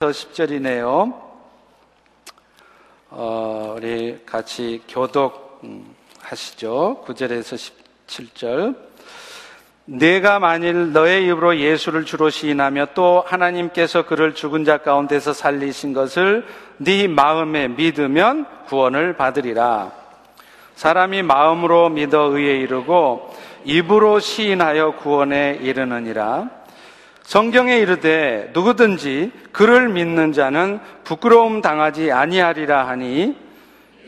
10절이네요. 어, 우리 같이 교독 음, 하시죠. 9절에서 17절. 내가 만일 너의 입으로 예수를 주로 시인하며 또 하나님께서 그를 죽은 자 가운데서 살리신 것을 네 마음에 믿으면 구원을 받으리라. 사람이 마음으로 믿어 의에 이르고 입으로 시인하여 구원에 이르느니라. 성경에 이르되 누구든지 그를 믿는 자는 부끄러움 당하지 아니하리라 하니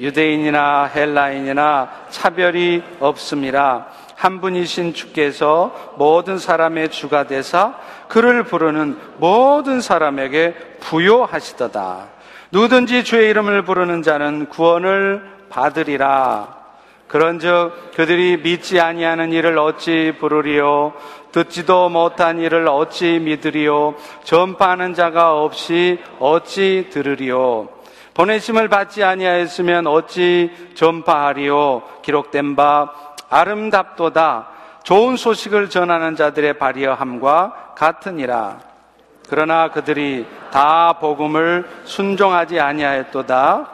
유대인이나 헬라인이나 차별이 없음이라 한 분이신 주께서 모든 사람의 주가 되사 그를 부르는 모든 사람에게 부요하시도다. 누구든지 주의 이름을 부르는 자는 구원을 받으리라. 그런즉 그들이 믿지 아니하는 일을 어찌 부르리요 듣지도 못한 일을 어찌 믿으리요? 전파하는 자가 없이 어찌 들으리요? 보내심을 받지 아니하였으면 어찌 전파하리요? 기록된 바 아름답도다. 좋은 소식을 전하는 자들의 발이어함과 같으니라. 그러나 그들이 다 복음을 순종하지 아니하였도다.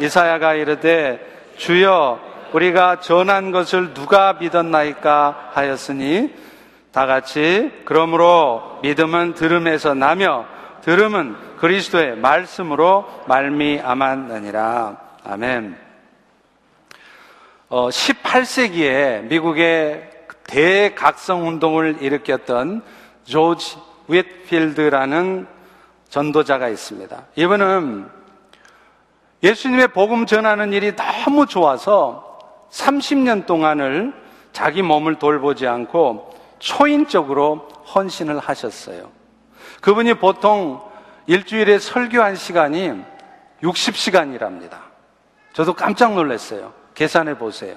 이사야가 이르되 주여 우리가 전한 것을 누가 믿었나이까 하였으니 다 같이 그러므로 믿음은 들음에서 나며 들음은 그리스도의 말씀으로 말미암았느니라. 아멘. 어, 18세기에 미국의 대각성 운동을 일으켰던 조지 윗필드라는 전도자가 있습니다. 이분은 예수님의 복음 전하는 일이 너무 좋아서 30년 동안을 자기 몸을 돌보지 않고 초인적으로 헌신을 하셨어요. 그분이 보통 일주일에 설교한 시간이 60시간이랍니다. 저도 깜짝 놀랐어요. 계산해 보세요.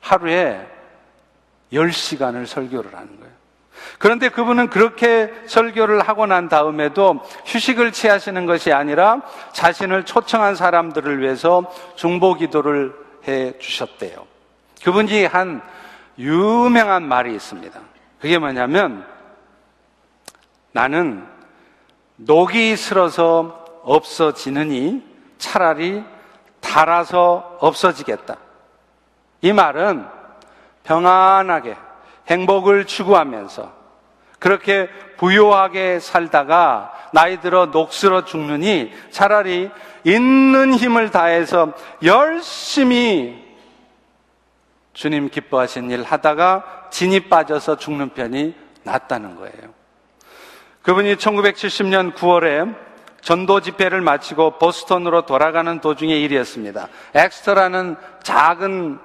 하루에 10시간을 설교를 하는 거예요. 그런데 그분은 그렇게 설교를 하고 난 다음에도 휴식을 취하시는 것이 아니라 자신을 초청한 사람들을 위해서 중보 기도를 해 주셨대요. 그분이 한 유명한 말이 있습니다. 그게 뭐냐면 나는 녹이 슬어서 없어지느니 차라리 달아서 없어지겠다. 이 말은 평안하게 행복을 추구하면서 그렇게 부유하게 살다가 나이 들어 녹슬어 죽느니 차라리 있는 힘을 다해서 열심히 주님 기뻐하신 일 하다가 진이 빠져서 죽는 편이 낫다는 거예요. 그분이 1970년 9월에 전도 집회를 마치고 보스턴으로 돌아가는 도중의 일이었습니다. 엑스터라는 작은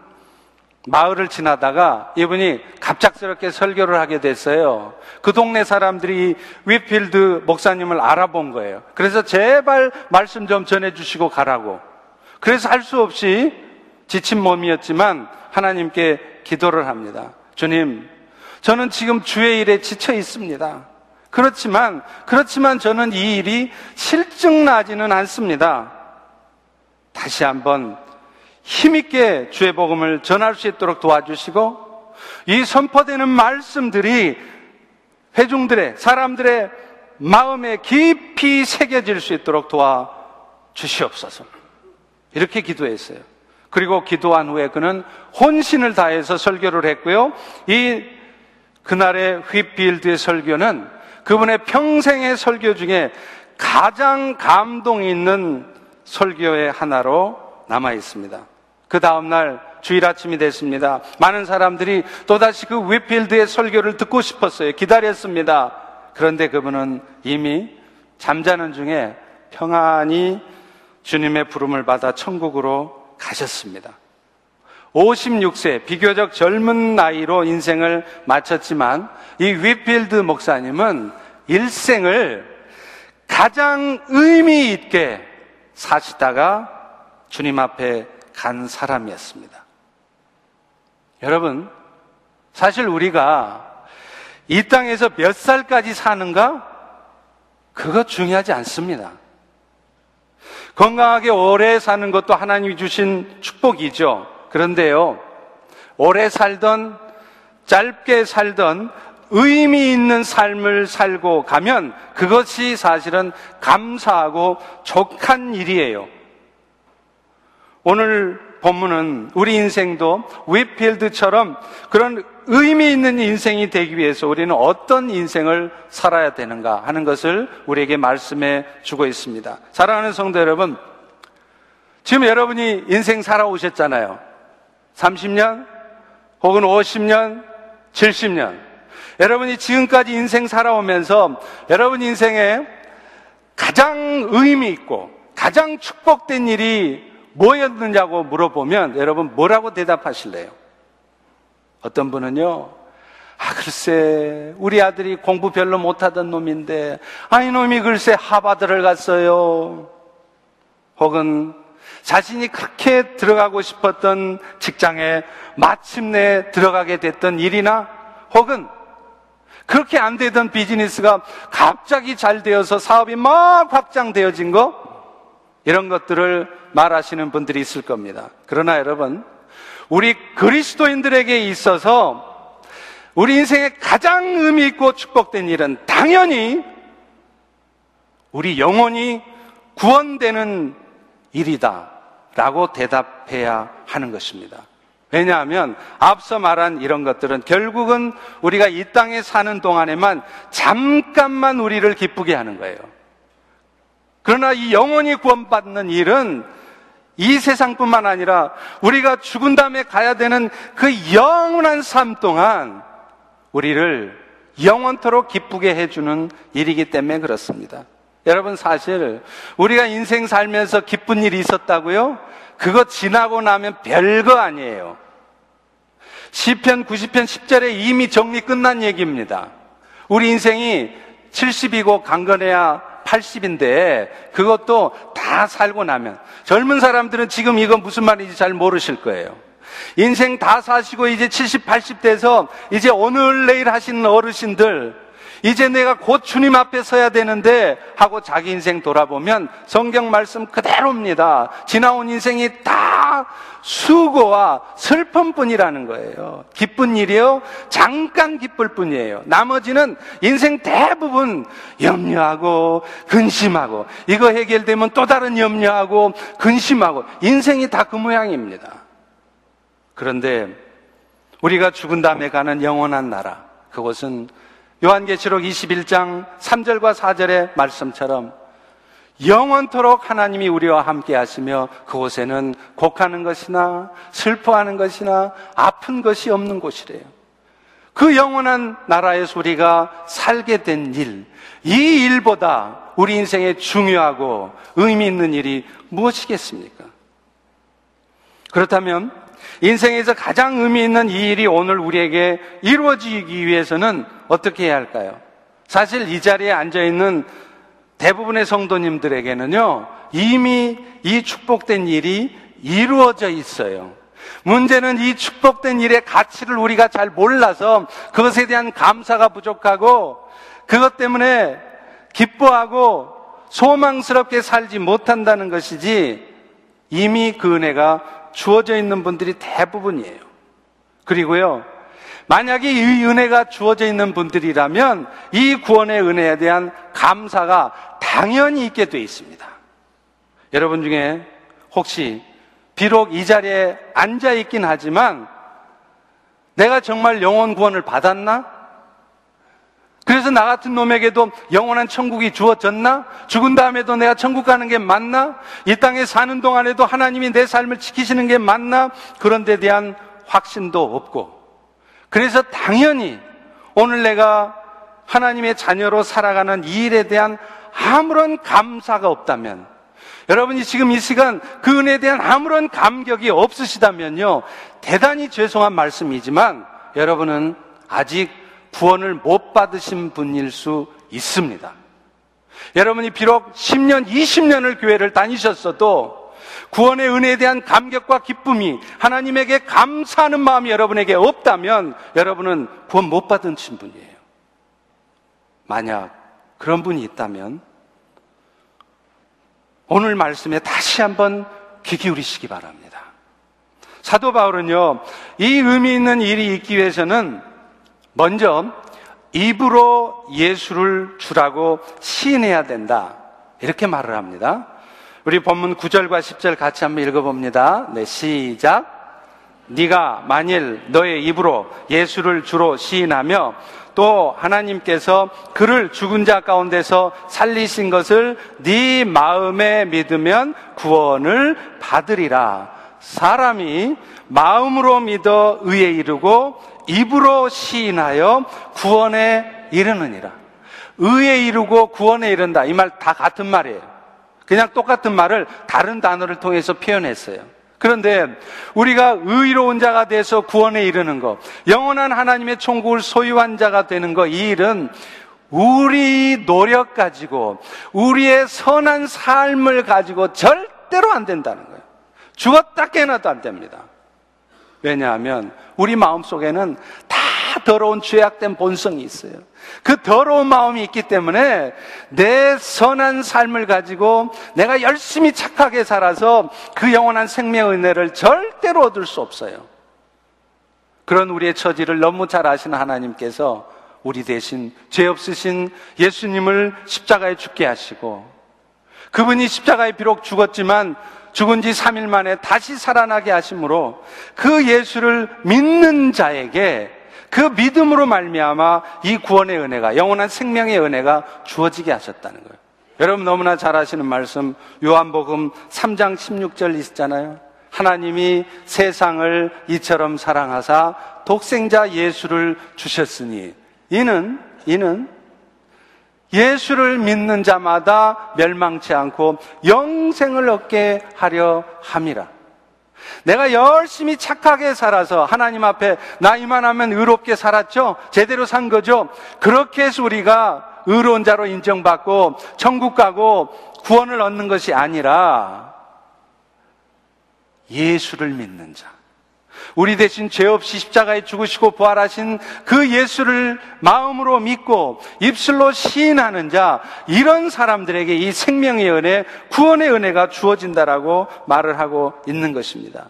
마을을 지나다가 이분이 갑작스럽게 설교를 하게 됐어요. 그 동네 사람들이 위필드 목사님을 알아본 거예요. 그래서 제발 말씀 좀 전해주시고 가라고. 그래서 할 수 없이 지친 몸이었지만 하나님께 기도를 합니다. 주님, 저는 지금 주의 일에 지쳐 있습니다. 그렇지만, 그렇지만 저는 이 일이 실증나지는 않습니다. 다시 한번 힘있게 주의 복음을 전할 수 있도록 도와주시고 이 선포되는 말씀들이 회중들의 사람들의 마음에 깊이 새겨질 수 있도록 도와 주시옵소서. 이렇게 기도했어요. 그리고 기도한 후에 그는 혼신을 다해서 설교를 했고요. 이 그날의 휘필드의 설교는 그분의 평생의 설교 중에 가장 감동 있는 설교의 하나로 남아 있습니다. 그 다음날 주일 아침이 됐습니다. 많은 사람들이 또다시 그 위필드의 설교를 듣고 싶었어요. 기다렸습니다. 그런데 그분은 이미 잠자는 중에 평안히 주님의 부름을 받아 천국으로 가셨습니다. 56세, 비교적 젊은 나이로 인생을 마쳤지만 이 위필드 목사님은 일생을 가장 의미 있게 사시다가 주님 앞에 간 사람이었습니다. 여러분, 사실 우리가 이 땅에서 몇 살까지 사는가? 그거 중요하지 않습니다. 건강하게 오래 사는 것도 하나님이 주신 축복이죠. 그런데요, 오래 살던, 짧게 살던 의미 있는 삶을 살고 가면 그것이 사실은 감사하고 족한 일이에요. 오늘 본문은 우리 인생도 윗필드처럼 그런 의미 있는 인생이 되기 위해서 우리는 어떤 인생을 살아야 되는가 하는 것을 우리에게 말씀해 주고 있습니다. 사랑하는 성도 여러분, 지금 여러분이 인생 살아오셨잖아요. 30년, 혹은 50년, 70년. 여러분이 지금까지 인생 살아오면서 여러분 인생에 가장 의미 있고 가장 축복된 일이 뭐였느냐고 물어보면 여러분 뭐라고 대답하실래요? 어떤 분은요, 아, 글쎄, 우리 아들이 공부 별로 못하던 놈인데, 아, 이놈이 글쎄 하바드를 갔어요. 혹은 자신이 그렇게 들어가고 싶었던 직장에 마침내 들어가게 됐던 일이나, 혹은 그렇게 안 되던 비즈니스가 갑자기 잘 되어서 사업이 막 확장되어진 거, 이런 것들을 말하시는 분들이 있을 겁니다. 그러나 여러분, 우리 그리스도인들에게 있어서 우리 인생의 가장 의미 있고 축복된 일은 당연히 우리 영혼이 구원되는 일이다. 라고 대답해야 하는 것입니다. 왜냐하면 앞서 말한 이런 것들은 결국은 우리가 이 땅에 사는 동안에만 잠깐만 우리를 기쁘게 하는 거예요. 그러나 이 영혼이 구원받는 일은 이 세상뿐만 아니라 우리가 죽은 다음에 가야 되는 그 영원한 삶 동안 우리를 영원토록 기쁘게 해주는 일이기 때문에 그렇습니다. 여러분 사실 우리가 인생 살면서 기쁜 일이 있었다고요? 그거 지나고 나면 별거 아니에요. 시편 90편 10절에 이미 정리 끝난 얘기입니다. 우리 인생이 70이고 강건해야 80인데 그것도 다 살고 나면 젊은 사람들은 지금 이거 무슨 말인지 잘 모르실 거예요. 인생 다 사시고 이제 70, 80 돼서 이제 오늘 내일 하시는 어르신들 이제 내가 곧 주님 앞에 서야 되는데 하고 자기 인생 돌아보면 성경 말씀 그대로입니다. 지나온 인생이 다 수고와 슬픔뿐이라는 거예요. 기쁜 일이요? 잠깐 기쁠 뿐이에요. 나머지는 인생 대부분 염려하고 근심하고 이거 해결되면 또 다른 염려하고 근심하고 인생이 다 그 모양입니다. 그런데 우리가 죽은 다음에 가는 영원한 나라 그것은 요한계시록 21장 3절과 4절의 말씀처럼 영원토록 하나님이 우리와 함께 하시며 그곳에는 곡하는 것이나 슬퍼하는 것이나 아픈 것이 없는 곳이래요. 그 영원한 나라에서 우리가 살게 된 일, 이 일보다 우리 인생에 중요하고 의미 있는 일이 무엇이겠습니까? 그렇다면 인생에서 가장 의미 있는 이 일이 오늘 우리에게 이루어지기 위해서는 어떻게 해야 할까요? 사실 이 자리에 앉아 있는 대부분의 성도님들에게는요, 이미 이 축복된 일이 이루어져 있어요. 문제는 이 축복된 일의 가치를 우리가 잘 몰라서 그것에 대한 감사가 부족하고 그것 때문에 기뻐하고 소망스럽게 살지 못한다는 것이지 이미 그 은혜가 주어져 있는 분들이 대부분이에요. 그리고요, 만약에 이 은혜가 주어져 있는 분들이라면 이 구원의 은혜에 대한 감사가 당연히 있게 돼 있습니다. 여러분 중에 혹시 비록 이 자리에 앉아 있긴 하지만 내가 정말 영원 구원을 받았나? 그래서 나 같은 놈에게도 영원한 천국이 주어졌나? 죽은 다음에도 내가 천국 가는 게 맞나? 이 땅에 사는 동안에도 하나님이 내 삶을 지키시는 게 맞나? 그런 데 대한 확신도 없고. 그래서 당연히 오늘 내가 하나님의 자녀로 살아가는 이 일에 대한 아무런 감사가 없다면 여러분이 지금 이 시간 그 은혜에 대한 아무런 감격이 없으시다면요. 대단히 죄송한 말씀이지만 여러분은 아직 구원을 못 받으신 분일 수 있습니다. 여러분이 비록 10년, 20년을 교회를 다니셨어도 구원의 은혜에 대한 감격과 기쁨이 하나님에게 감사하는 마음이 여러분에게 없다면 여러분은 구원 못 받은 분이에요. 만약 그런 분이 있다면 오늘 말씀에 다시 한번 귀 기울이시기 바랍니다. 사도 바울은요, 이 의미 있는 일이 있기 위해서는 먼저 입으로 예수를 주라고 시인해야 된다. 이렇게 말을 합니다. 우리 본문 9절과 10절 같이 한번 읽어봅니다. 네, 시작. 네가 만일 너의 입으로 예수를 주로 시인하며 또 하나님께서 그를 죽은 자 가운데서 살리신 것을 네 마음에 믿으면 구원을 받으리라. 사람이 마음으로 믿어 의에 이르고 입으로 시인하여 구원에 이르느니라. 의에 이르고 구원에 이른다. 이 말 다 같은 말이에요. 그냥 똑같은 말을 다른 단어를 통해서 표현했어요. 그런데 우리가 의로운 자가 돼서 구원에 이르는 것, 영원한 하나님의 천국을 소유한 자가 되는 것, 이 일은 우리 노력 가지고, 우리의 선한 삶을 가지고 절대로 안 된다는 거예요. 죽었다 깨나도 안 됩니다. 왜냐하면 우리 마음 속에는 다 더러운 죄악된 본성이 있어요. 그 더러운 마음이 있기 때문에 내 선한 삶을 가지고 내가 열심히 착하게 살아서 그 영원한 생명의 은혜를 절대로 얻을 수 없어요. 그런 우리의 처지를 너무 잘 아시는 하나님께서 우리 대신 죄 없으신 예수님을 십자가에 죽게 하시고 그분이 십자가에 비록 죽었지만 죽은 지 3일 만에 다시 살아나게 하심으로 그 예수를 믿는 자에게 그 믿음으로 말미암아 이 구원의 은혜가 영원한 생명의 은혜가 주어지게 하셨다는 거예요. 여러분 너무나 잘 아시는 말씀 요한복음 3장 16절 있잖아요. 하나님이 세상을 이처럼 사랑하사 독생자 예수를 주셨으니 이는 이는 예수를 믿는 자마다 멸망치 않고 영생을 얻게 하려 함이라. 내가 열심히 착하게 살아서 하나님 앞에 나 이만하면 의롭게 살았죠? 제대로 산 거죠? 그렇게 해서 우리가 의로운 자로 인정받고 천국 가고 구원을 얻는 것이 아니라 예수를 믿는 자. 우리 대신 죄 없이 십자가에 죽으시고 부활하신 그 예수를 마음으로 믿고 입술로 시인하는 자, 이런 사람들에게 이 생명의 은혜, 구원의 은혜가 주어진다라고 말을 하고 있는 것입니다.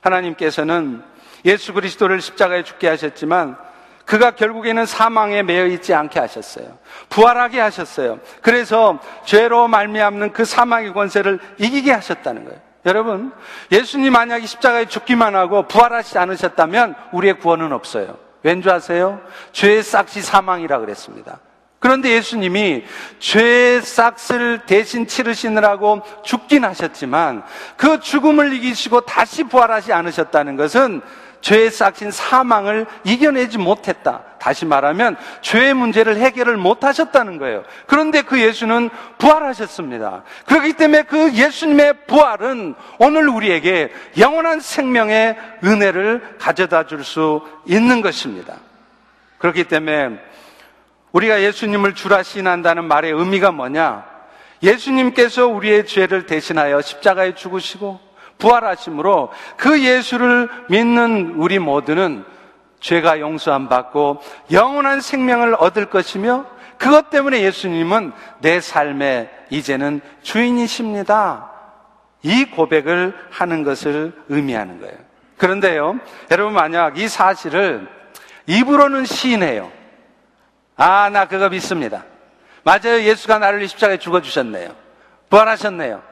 하나님께서는 예수 그리스도를 십자가에 죽게 하셨지만 그가 결국에는 사망에 매여 있지 않게 하셨어요. 부활하게 하셨어요. 그래서 죄로 말미암는 그 사망의 권세를 이기게 하셨다는 거예요. 여러분, 예수님 만약에 십자가에 죽기만 하고 부활하지 않으셨다면 우리의 구원은 없어요. 왠 줄 아세요? 죄의 싹이 사망이라 그랬습니다. 그런데 예수님이 죄의 싹을 대신 치르시느라고 죽긴 하셨지만 그 죽음을 이기시고 다시 부활하지 않으셨다는 것은 죄의 싹신 사망을 이겨내지 못했다. 다시 말하면 죄의 문제를 해결을 못하셨다는 거예요. 그런데 그 예수는 부활하셨습니다. 그렇기 때문에 그 예수님의 부활은 오늘 우리에게 영원한 생명의 은혜를 가져다 줄 수 있는 것입니다. 그렇기 때문에 우리가 예수님을 주라 신한다는 말의 의미가 뭐냐? 예수님께서 우리의 죄를 대신하여 십자가에 죽으시고 부활하심으로 그 예수를 믿는 우리 모두는 죄가 용서함 받고 영원한 생명을 얻을 것이며 그것 때문에 예수님은 내 삶의 이제는 주인이십니다. 이 고백을 하는 것을 의미하는 거예요. 그런데요, 여러분 만약 이 사실을 입으로는 시인해요. 아, 나 그거 믿습니다. 맞아요. 예수가 나를 십자가에 죽어주셨네요. 부활하셨네요.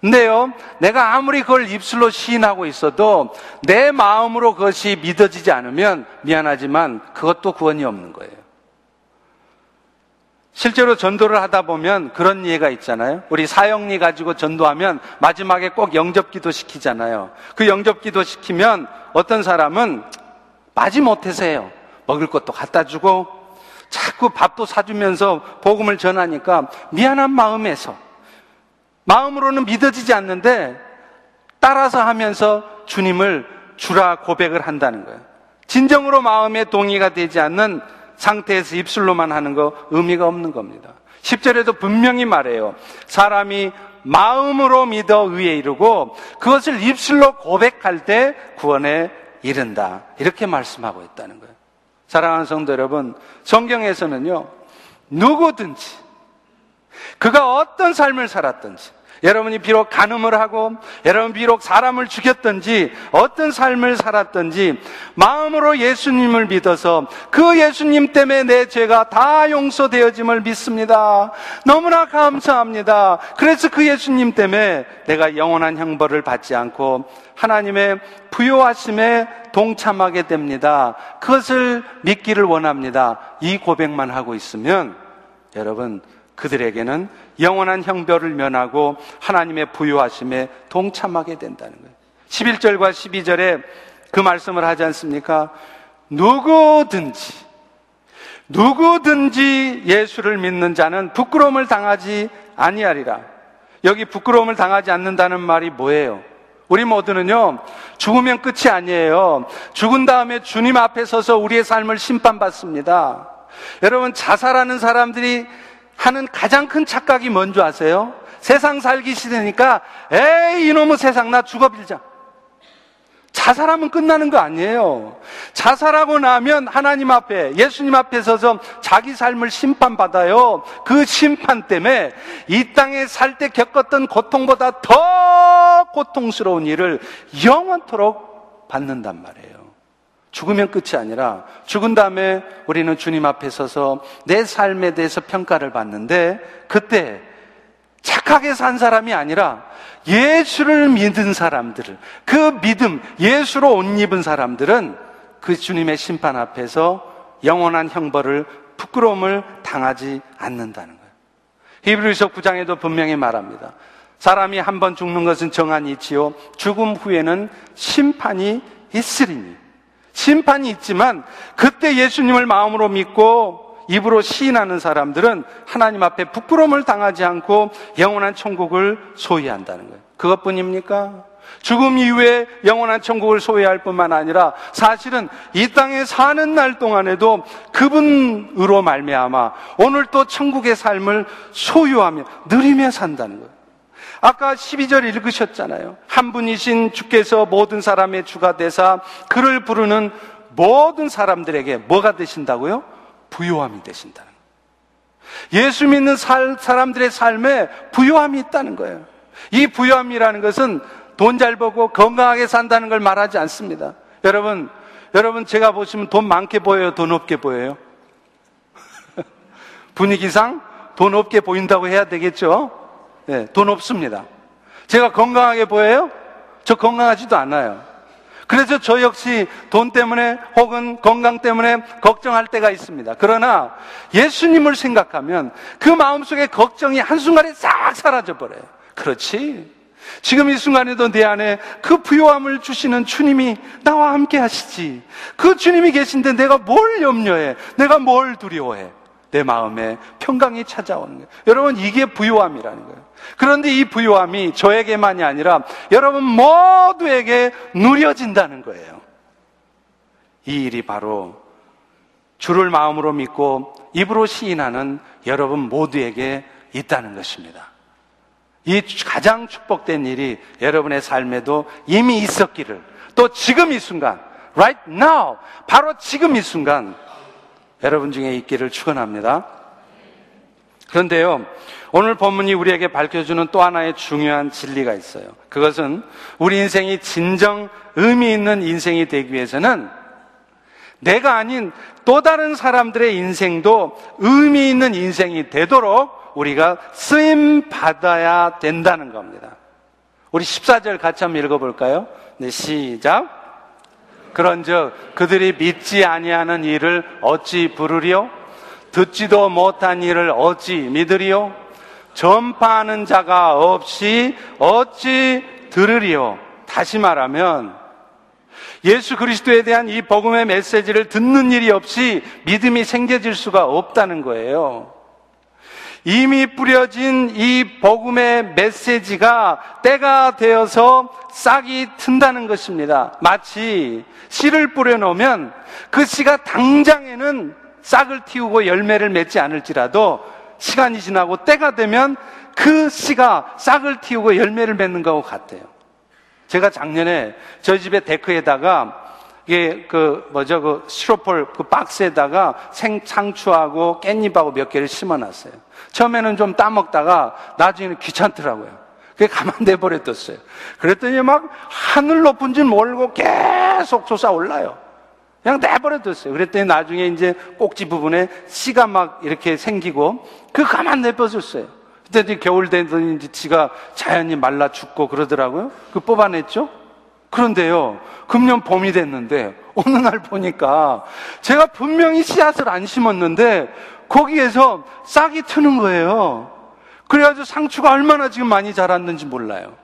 근데요, 내가 아무리 그걸 입술로 시인하고 있어도 내 마음으로 그것이 믿어지지 않으면 미안하지만 그것도 구원이 없는 거예요. 실제로 전도를 하다 보면 그런 예가 있잖아요. 우리 사형리 가지고 전도하면 마지막에 꼭 영접기도 시키잖아요. 그 영접기도 시키면 어떤 사람은 마지 못해서 해요. 먹을 것도 갖다 주고 자꾸 밥도 사주면서 복음을 전하니까 미안한 마음에서 마음으로는 믿어지지 않는데 따라서 하면서 주님을 주라 고백을 한다는 거예요. 진정으로 마음에 동의가 되지 않는 상태에서 입술로만 하는 거 의미가 없는 겁니다. 10절에도 분명히 말해요. 사람이 마음으로 믿어 의에 이르고 그것을 입술로 고백할 때 구원에 이른다. 이렇게 말씀하고 있다는 거예요. 사랑하는 성도 여러분, 성경에서는요, 누구든지 그가 어떤 삶을 살았든지 여러분이 비록 간음을 하고 여러분 비록 사람을 죽였든지 어떤 삶을 살았든지 마음으로 예수님을 믿어서 그 예수님 때문에 내 죄가 다 용서되어짐을 믿습니다. 너무나 감사합니다. 그래서 그 예수님 때문에 내가 영원한 형벌을 받지 않고 하나님의 부요하심에 동참하게 됩니다. 그것을 믿기를 원합니다. 이 고백만 하고 있으면 여러분 그들에게는 영원한 형벌을 면하고 하나님의 부유하심에 동참하게 된다는 거예요. 11절과 12절에 그 말씀을 하지 않습니까? 누구든지, 누구든지 예수를 믿는 자는 부끄러움을 당하지 아니하리라. 여기 부끄러움을 당하지 않는다는 말이 뭐예요? 우리 모두는요, 죽으면 끝이 아니에요. 죽은 다음에 주님 앞에 서서 우리의 삶을 심판받습니다. 여러분, 자살하는 사람들이 하는 가장 큰 착각이 뭔지 아세요? 세상 살기 싫으니까 에이 이놈의 세상 나 죽어 빌자. 자살하면 끝나는 거 아니에요. 자살하고 나면 하나님 앞에, 예수님 앞에 서서 자기 삶을 심판받아요. 그 심판 때문에 이 땅에 살 때 겪었던 고통보다 더 고통스러운 일을 영원토록 받는단 말이에요. 죽으면 끝이 아니라 죽은 다음에 우리는 주님 앞에 서서 내 삶에 대해서 평가를 받는데 그때 착하게 산 사람이 아니라 예수를 믿은 사람들을 그 믿음, 예수로 옷 입은 사람들은 그 주님의 심판 앞에서 영원한 형벌을 부끄러움을 당하지 않는다는 거예요. 히브리서 9장에도 분명히 말합니다. 사람이 한 번 죽는 것은 정한 이치요 죽음 후에는 심판이 있으리니 심판이 있지만 그때 예수님을 마음으로 믿고 입으로 시인하는 사람들은 하나님 앞에 부끄러움을 당하지 않고 영원한 천국을 소유한다는 거예요. 그것뿐입니까? 죽음 이후에 영원한 천국을 소유할 뿐만 아니라 사실은 이 땅에 사는 날 동안에도 그분으로 말미암아 오늘 또 천국의 삶을 소유하며 누리며 산다는 거예요. 아까 12절 읽으셨잖아요. 한 분이신 주께서 모든 사람의 주가 되사 그를 부르는 모든 사람들에게 뭐가 되신다고요? 부요함이 되신다는. 예수 믿는 살, 사람들의 삶에 부요함이 있다는 거예요. 이 부요함이라는 것은 돈 잘 벌고 건강하게 산다는 걸 말하지 않습니다. 여러분, 여러분 제가 보시면 돈 많게 보여요? 돈 없게 보여요? 분위기상 돈 없게 보인다고 해야 되겠죠? 네, 돈 없습니다. 제가 건강하게 보여요? 저 건강하지도 않아요. 그래서 저 역시 돈 때문에 혹은 건강 때문에 걱정할 때가 있습니다. 그러나 예수님을 생각하면 그 마음속에 걱정이 한순간에 싹 사라져 버려요. 그렇지. 지금 이 순간에도 내 안에 그 부요함을 주시는 주님이 나와 함께 하시지. 그 주님이 계신데 내가 뭘 염려해? 내가 뭘 두려워해? 내 마음에 평강이 찾아오는 거예요. 여러분, 이게 부요함이라는 거예요. 그런데 이 부요함이 저에게만이 아니라 여러분 모두에게 누려진다는 거예요. 이 일이 바로 주를 마음으로 믿고 입으로 시인하는 여러분 모두에게 있다는 것입니다. 이 가장 축복된 일이 여러분의 삶에도 이미 있었기를 또 지금 이 순간, right now, 바로 지금 이 순간 여러분 중에 있기를 축원합니다. 그런데요, 오늘 본문이 우리에게 밝혀주는 또 하나의 중요한 진리가 있어요. 그것은 우리 인생이 진정 의미 있는 인생이 되기 위해서는 내가 아닌 또 다른 사람들의 인생도 의미 있는 인생이 되도록 우리가 쓰임 받아야 된다는 겁니다. 우리 14절 같이 한번 읽어볼까요? 네, 시작. 그런즉 그들이 믿지 아니하는 일을 어찌 부르리요? 듣지도 못한 일을 어찌 믿으리요? 전파하는 자가 없이 어찌 들으리요? 다시 말하면 예수 그리스도에 대한 이 복음의 메시지를 듣는 일이 없이 믿음이 생겨질 수가 없다는 거예요. 이미 뿌려진 이 복음의 메시지가 때가 되어서 싹이 튼다는 것입니다. 마치 씨를 뿌려놓으면 그 씨가 당장에는 싹을 틔우고 열매를 맺지 않을지라도 시간이 지나고 때가 되면 그 씨가 싹을 틔우고 열매를 맺는 것과 같아요. 제가 작년에 저희 집에 데크에다가 이게 그 뭐죠 그 시로폴 그 박스에다가 생창추하고 깻잎하고 몇 개를 심어놨어요. 처음에는 좀 따먹다가 나중에는 귀찮더라고요. 그게 가만 내버려뒀어요. 그랬더니 막 하늘 높은 줄 모르고 계속 솟아올라요. 그냥 내버려 뒀어요. 그랬더니 나중에 이제 꼭지 부분에 씨가 막 이렇게 생기고 그 가만 내버렸어요. 그때 겨울 되더니 이제 지가 자연히 말라 죽고 그러더라고요. 그 뽑아냈죠? 그런데요, 금년 봄이 됐는데, 어느 날 보니까 제가 분명히 씨앗을 안 심었는데, 거기에서 싹이 트는 거예요. 그래가지고 상추가 얼마나 지금 많이 자랐는지 몰라요.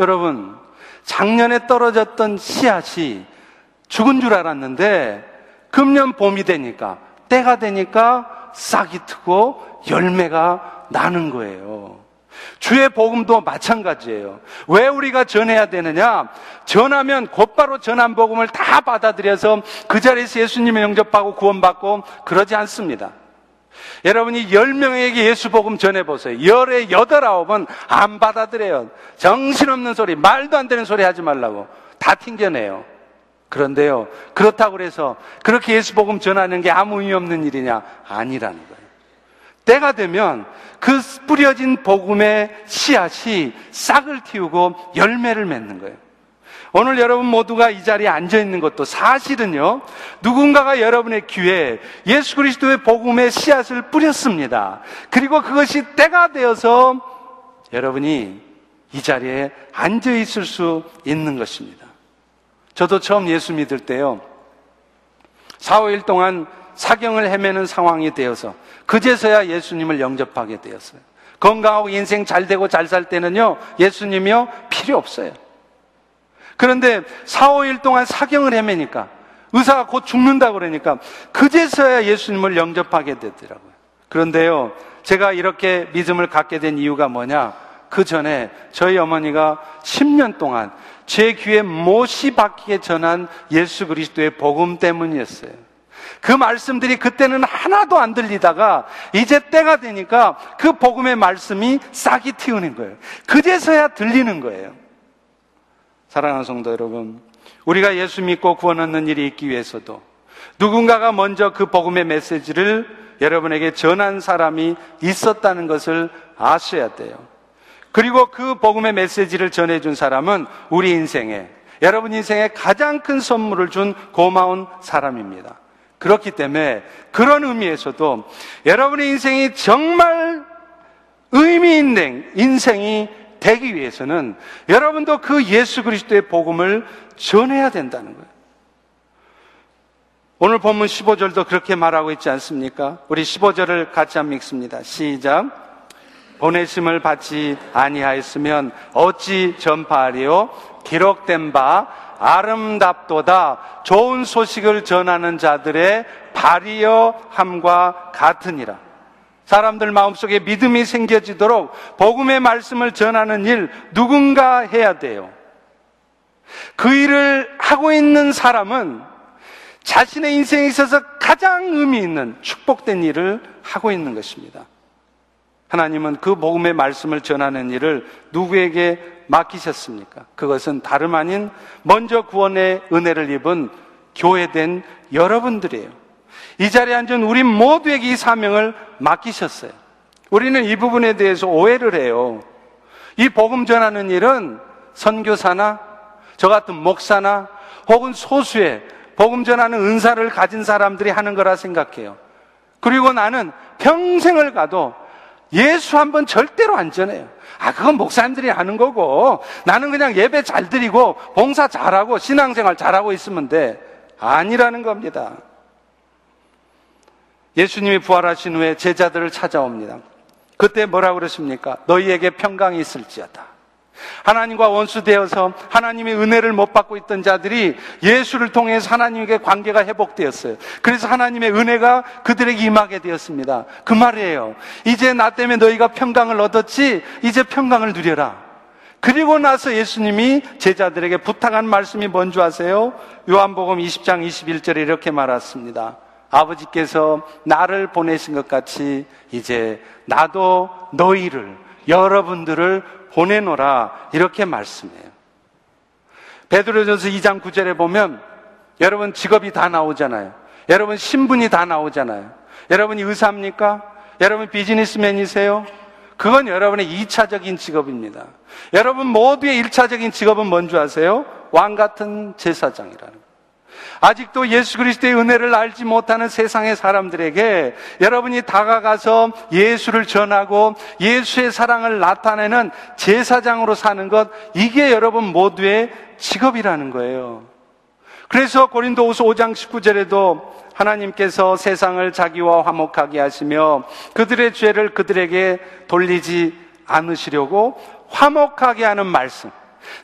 여러분, 작년에 떨어졌던 씨앗이 죽은 줄 알았는데, 금년 봄이 되니까, 때가 되니까 싹이 트고 열매가 나는 거예요. 주의 복음도 마찬가지예요. 왜 우리가 전해야 되느냐? 전하면 곧바로 전한 복음을 다 받아들여서 그 자리에서 예수님을 영접하고 구원받고 그러지 않습니다. 여러분이 10명에게 예수 복음 전해보세요. 열에 여덟 아홉은 안 받아들여요. 정신없는 소리, 말도 안 되는 소리 하지 말라고. 다 튕겨내요. 그런데요, 그렇다고 해서 그렇게 예수 복음 전하는 게 아무 의미 없는 일이냐? 아니라는 거예요. 때가 되면 그 뿌려진 복음의 씨앗이 싹을 틔우고 열매를 맺는 거예요. 오늘 여러분 모두가 이 자리에 앉아 있는 것도 사실은요, 누군가가 여러분의 귀에 예수 그리스도의 복음의 씨앗을 뿌렸습니다. 그리고 그것이 때가 되어서 여러분이 이 자리에 앉아 있을 수 있는 것입니다. 저도 처음 예수 믿을 때요, 4, 5일 동안 사경을 헤매는 상황이 되어서 그제서야 예수님을 영접하게 되었어요. 건강하고 인생 잘 되고 잘 살 때는요, 예수님이요, 필요 없어요. 그런데 4, 5일 동안 사경을 헤매니까, 의사가 곧 죽는다 그러니까, 그제서야 예수님을 영접하게 되더라고요. 그런데요, 제가 이렇게 믿음을 갖게 된 이유가 뭐냐? 그 전에 저희 어머니가 10년 동안 제 귀에 못이 박히게 전한 예수 그리스도의 복음 때문이었어요. 그 말씀들이 그때는 하나도 안 들리다가 이제 때가 되니까 그 복음의 말씀이 싹이 틔우는 거예요. 그제서야 들리는 거예요. 사랑하는 성도 여러분, 우리가 예수 믿고 구원 얻는 일이 있기 위해서도 누군가가 먼저 그 복음의 메시지를 여러분에게 전한 사람이 있었다는 것을 아셔야 돼요. 그리고 그 복음의 메시지를 전해준 사람은 우리 인생에, 여러분 인생에 가장 큰 선물을 준 고마운 사람입니다. 그렇기 때문에 그런 의미에서도 여러분의 인생이 정말 의미 있는 인생이 되기 위해서는 여러분도 그 예수 그리스도의 복음을 전해야 된다는 거예요. 오늘 본문 15절도 그렇게 말하고 있지 않습니까? 우리 15절을 같이 한번 읽습니다. 시작. 보내심을 받지 아니하였으면 어찌 전파하리요? 기록된 바 아름답도다 좋은 소식을 전하는 자들의 발이여 함과 같으니라. 사람들 마음속에 믿음이 생겨지도록 복음의 말씀을 전하는 일 누군가 해야 돼요. 그 일을 하고 있는 사람은 자신의 인생에 있어서 가장 의미 있는 축복된 일을 하고 있는 것입니다. 하나님은 그 복음의 말씀을 전하는 일을 누구에게 맡기셨습니까? 그것은 다름 아닌 먼저 구원의 은혜를 입은 교회된 여러분들이에요. 이 자리에 앉은 우리 모두에게 이 사명을 맡기셨어요. 우리는 이 부분에 대해서 오해를 해요. 이 복음 전하는 일은 선교사나 저 같은 목사나 혹은 소수의 복음 전하는 은사를 가진 사람들이 하는 거라 생각해요. 그리고 나는 평생을 가도 예수 한 번 절대로 안 전해요. 아, 그건 목사님들이 하는 거고, 나는 그냥 예배 잘 드리고, 봉사 잘하고, 신앙생활 잘하고 있으면 돼. 아니라는 겁니다. 예수님이 부활하신 후에 제자들을 찾아옵니다. 그때 뭐라고 그러십니까? 너희에게 평강이 있을지어다. 하나님과 원수 되어서 하나님의 은혜를 못 받고 있던 자들이 예수를 통해서 하나님에게 관계가 회복되었어요. 그래서 하나님의 은혜가 그들에게 임하게 되었습니다. 그 말이에요. 이제 나 때문에 너희가 평강을 얻었지, 이제 평강을 누려라. 그리고 나서 예수님이 제자들에게 부탁한 말씀이 뭔지 아세요? 요한복음 20장 21절에 이렇게 말했습니다. 아버지께서 나를 보내신 것 같이 이제 나도 너희를, 여러분들을 보내노라 이렇게 말씀해요. 베드로전서 2장 9절에 보면 여러분 직업이 다 나오잖아요. 여러분 신분이 다 나오잖아요. 여러분이 의사입니까? 여러분 비즈니스맨이세요? 그건 여러분의 2차적인 직업입니다. 여러분 모두의 1차적인 직업은 뭔지 아세요? 왕 같은 제사장이라는 거예요. 아직도 예수 그리스도의 은혜를 알지 못하는 세상의 사람들에게 여러분이 다가가서 예수를 전하고 예수의 사랑을 나타내는 제사장으로 사는 것, 이게 여러분 모두의 직업이라는 거예요. 그래서 고린도후서 5장 19절에도 하나님께서 세상을 자기와 화목하게 하시며 그들의 죄를 그들에게 돌리지 않으시려고 화목하게 하는 말씀.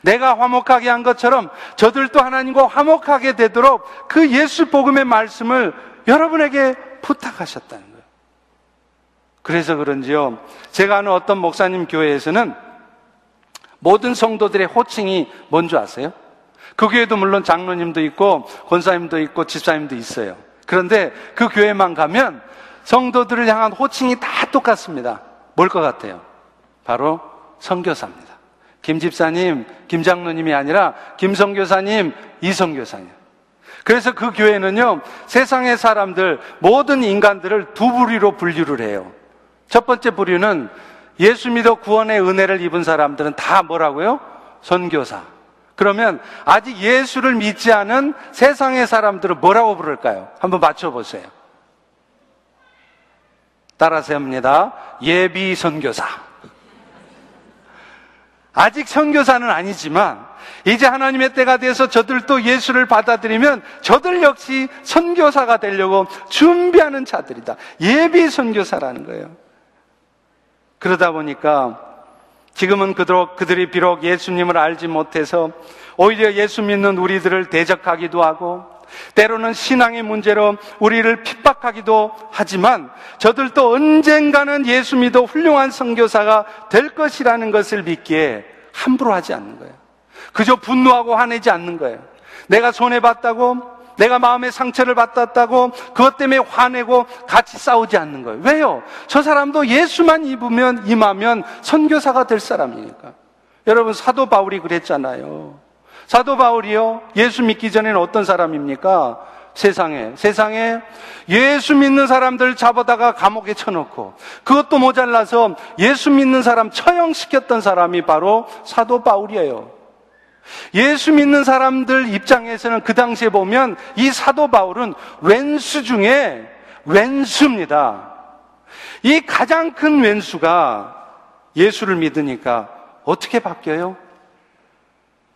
내가 화목하게 한 것처럼 저들도 하나님과 화목하게 되도록 그 예수 복음의 말씀을 여러분에게 부탁하셨다는 거예요. 그래서 그런지요. 제가 아는 어떤 목사님 교회에서는 모든 성도들의 호칭이 뭔지 아세요? 그 교회도 물론 장로님도 있고 권사님도 있고 집사님도 있어요. 그런데 그 교회만 가면 성도들을 향한 호칭이 다 똑같습니다. 뭘 것 같아요? 바로 성교사입니다. 김 집사님, 김 장로님이 아니라 김성교사님, 이성교사님. 그래서 그 교회는요, 세상의 사람들, 모든 인간들을 두 부류로 분류를 해요. 첫 번째 부류는 예수 믿어 구원의 은혜를 입은 사람들은 다 뭐라고요? 선교사. 그러면 아직 예수를 믿지 않은 세상의 사람들은 뭐라고 부를까요? 한번 맞춰보세요. 따라서 합니다. 예비 선교사. 아직 선교사는 아니지만 이제 하나님의 때가 돼서 저들도 예수를 받아들이면 저들 역시 선교사가 되려고 준비하는 자들이다. 예비 선교사라는 거예요. 그러다 보니까 지금은 그도록 그들이 비록 예수님을 알지 못해서 오히려 예수 믿는 우리들을 대적하기도 하고 때로는 신앙의 문제로 우리를 핍박하기도 하지만 저들도 언젠가는 예수 믿어 훌륭한 선교사가 될 것이라는 것을 믿기에 함부로 하지 않는 거예요. 그저 분노하고 화내지 않는 거예요. 내가 손해 봤다고 내가 마음의 상처를 받았다고 그것 때문에 화내고 같이 싸우지 않는 거예요. 왜요? 저 사람도 예수만 입으면 임하면 선교사가 될 사람이니까. 여러분 사도 바울이 그랬잖아요. 사도 바울이요. 예수 믿기 전에는 어떤 사람입니까? 세상에 세상에 예수 믿는 사람들 잡아다가 감옥에 쳐놓고 그것도 모자라서 예수 믿는 사람 처형시켰던 사람이 바로 사도 바울이에요. 예수 믿는 사람들 입장에서는 그 당시에 보면 이 사도 바울은 왼수 중에 왼수입니다. 이 가장 큰 왼수가 예수를 믿으니까 어떻게 바뀌어요?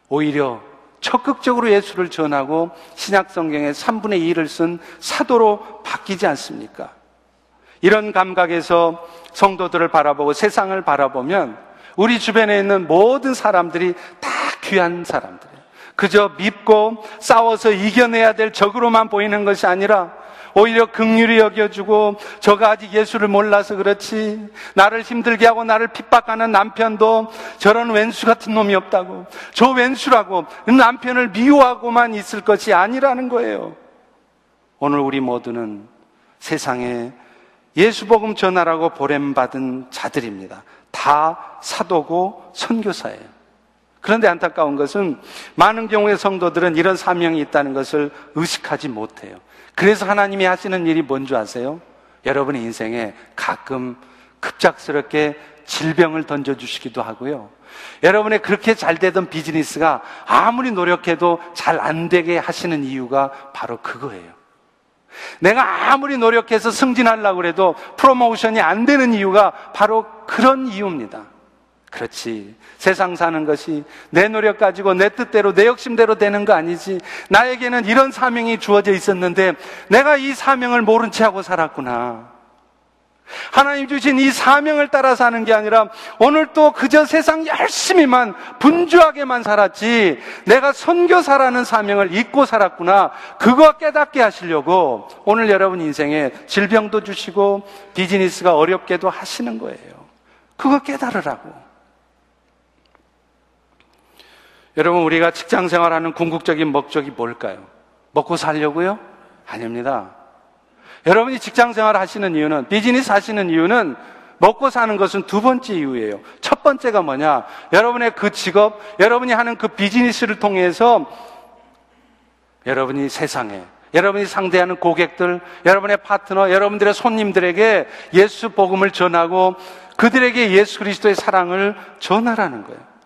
오히려 적극적으로 예수를 전하고 신약 성경의 3분의 2를 쓴 사도로 바뀌지 않습니까? 이런 감각에서 성도들을 바라보고 세상을 바라보면 우리 주변에 있는 모든 사람들이 다 귀한 사람들이에요. 그저 믿고 싸워서 이겨내야 될 적으로만 보이는 것이 아니라 오히려 극률이 여겨주고 저가 아직 예수를 몰라서 그렇지 나를 힘들게 하고 나를 핍박하는 남편도 저런 왼수 같은 놈이 없다고 저 왼수라고 남편을 미워하고만 있을 것이 아니라는 거예요. 오늘 우리 모두는 세상에 예수 복음 전하라고 보냄받은 자들입니다. 다 사도고 선교사예요. 그런데 안타까운 것은 많은 경우의 성도들은 이런 사명이 있다는 것을 의식하지 못해요. 그래서 하나님이 하시는 일이 뭔지 아세요? 여러분의 인생에 가끔 급작스럽게 질병을 던져주시기도 하고요. 여러분의 그렇게 잘 되던 비즈니스가 아무리 노력해도 잘 안 되게 하시는 이유가 바로 그거예요. 내가 아무리 노력해서 승진하려고 해도 프로모션이 안 되는 이유가 바로 그런 이유입니다. 그렇지. 세상 사는 것이 내 노력 가지고 내 뜻대로 내 욕심대로 되는 거 아니지. 나에게는 이런 사명이 주어져 있었는데 내가 이 사명을 모른 채 하고 살았구나. 하나님 주신 이 사명을 따라 사는 게 아니라 오늘 또 그저 세상 열심히만 분주하게만 살았지 내가 선교사라는 사명을 잊고 살았구나 그거 깨닫게 하시려고 오늘 여러분 인생에 질병도 주시고 비즈니스가 어렵게도 하시는 거예요. 그거 깨달으라고. 여러분, 우리가 직장 생활하는 궁극적인 목적이 뭘까요? 먹고 살려고요? 아닙니다. 여러분이 직장 생활 하시는 이유는, 비즈니스 하시는 이유는 먹고 사는 것은 두 번째 이유예요. 첫 번째가 뭐냐? 여러분의 그 직업, 여러분이 하는 그 비즈니스를 통해서 여러분이 세상에, 여러분이 상대하는 고객들, 여러분의 파트너, 여러분들의 손님들에게 예수 복음을 전하고 그들에게 예수 그리스도의 사랑을 전하라는 거예요.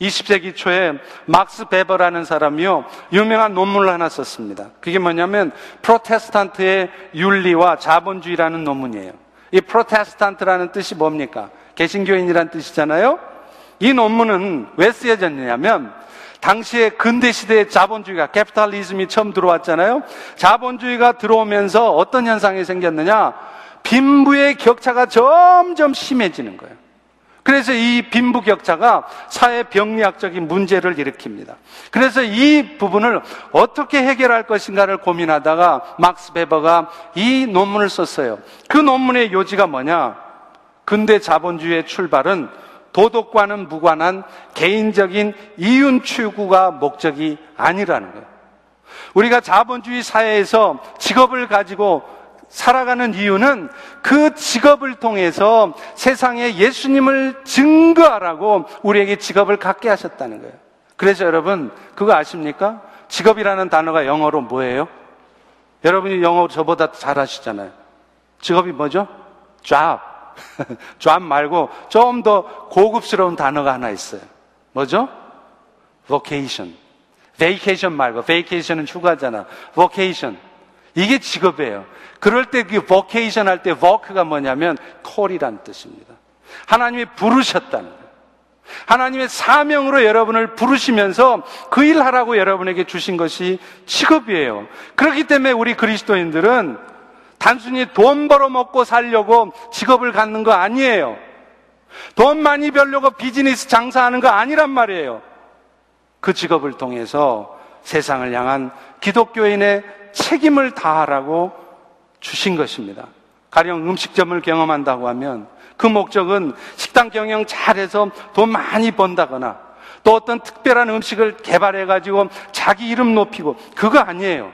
20세기 초에 막스 베버라는 사람이요 유명한 논문을 하나 썼습니다. 그게 뭐냐면 프로테스탄트의 윤리와 자본주의라는 논문이에요. 이 프로테스탄트라는 뜻이 뭡니까? 개신교인이란 뜻이잖아요. 이 논문은 왜 쓰여졌냐면 당시에 근대 시대의 자본주의가 capitalism이 처음 들어왔잖아요. 자본주의가 들어오면서 어떤 현상이 생겼느냐? 빈부의 격차가 점점 심해지는 거예요. 그래서 이 빈부 격차가 사회 병리학적인 문제를 일으킵니다. 그래서 이 부분을 어떻게 해결할 것인가를 고민하다가 막스 베버가 이 논문을 썼어요. 그 논문의 요지가 뭐냐? 근대 자본주의의 출발은 도덕과는 무관한 개인적인 이윤 추구가 목적이 아니라는 거예요. 우리가 자본주의 사회에서 직업을 가지고 살아가는 이유는 그 직업을 통해서 세상에 예수님을 증거하라고 우리에게 직업을 갖게 하셨다는 거예요. 그래서 여러분, 그거 아십니까? 직업이라는 단어가 영어로 뭐예요? 여러분이 영어 저보다 잘 하시잖아요. 직업이 뭐죠? job. job 말고 좀 더 고급스러운 단어가 하나 있어요. 뭐죠? vocation. vacation 말고, vacation은 휴가잖아. vocation. 이게 직업이에요. 그럴 때그 vocation 할때 work가 뭐냐면 call이란 뜻입니다. 하나님이 부르셨다는. 하나님의 사명으로 여러분을 부르시면서 그 일 하라고 여러분에게 주신 것이 직업이에요. 그렇기 때문에 우리 그리스도인들은 단순히 돈 벌어 먹고 살려고 직업을 갖는 거 아니에요. 돈 많이 벌려고 비즈니스 장사하는 거 아니란 말이에요. 그 직업을 통해서 세상을 향한 기독교인의 책임을 다하라고 주신 것입니다. 가령 음식점을 경험한다고 하면 그 목적은 식당 경영 잘해서 돈 많이 번다거나 또 어떤 특별한 음식을 개발해가지고 자기 이름 높이고 그거 아니에요.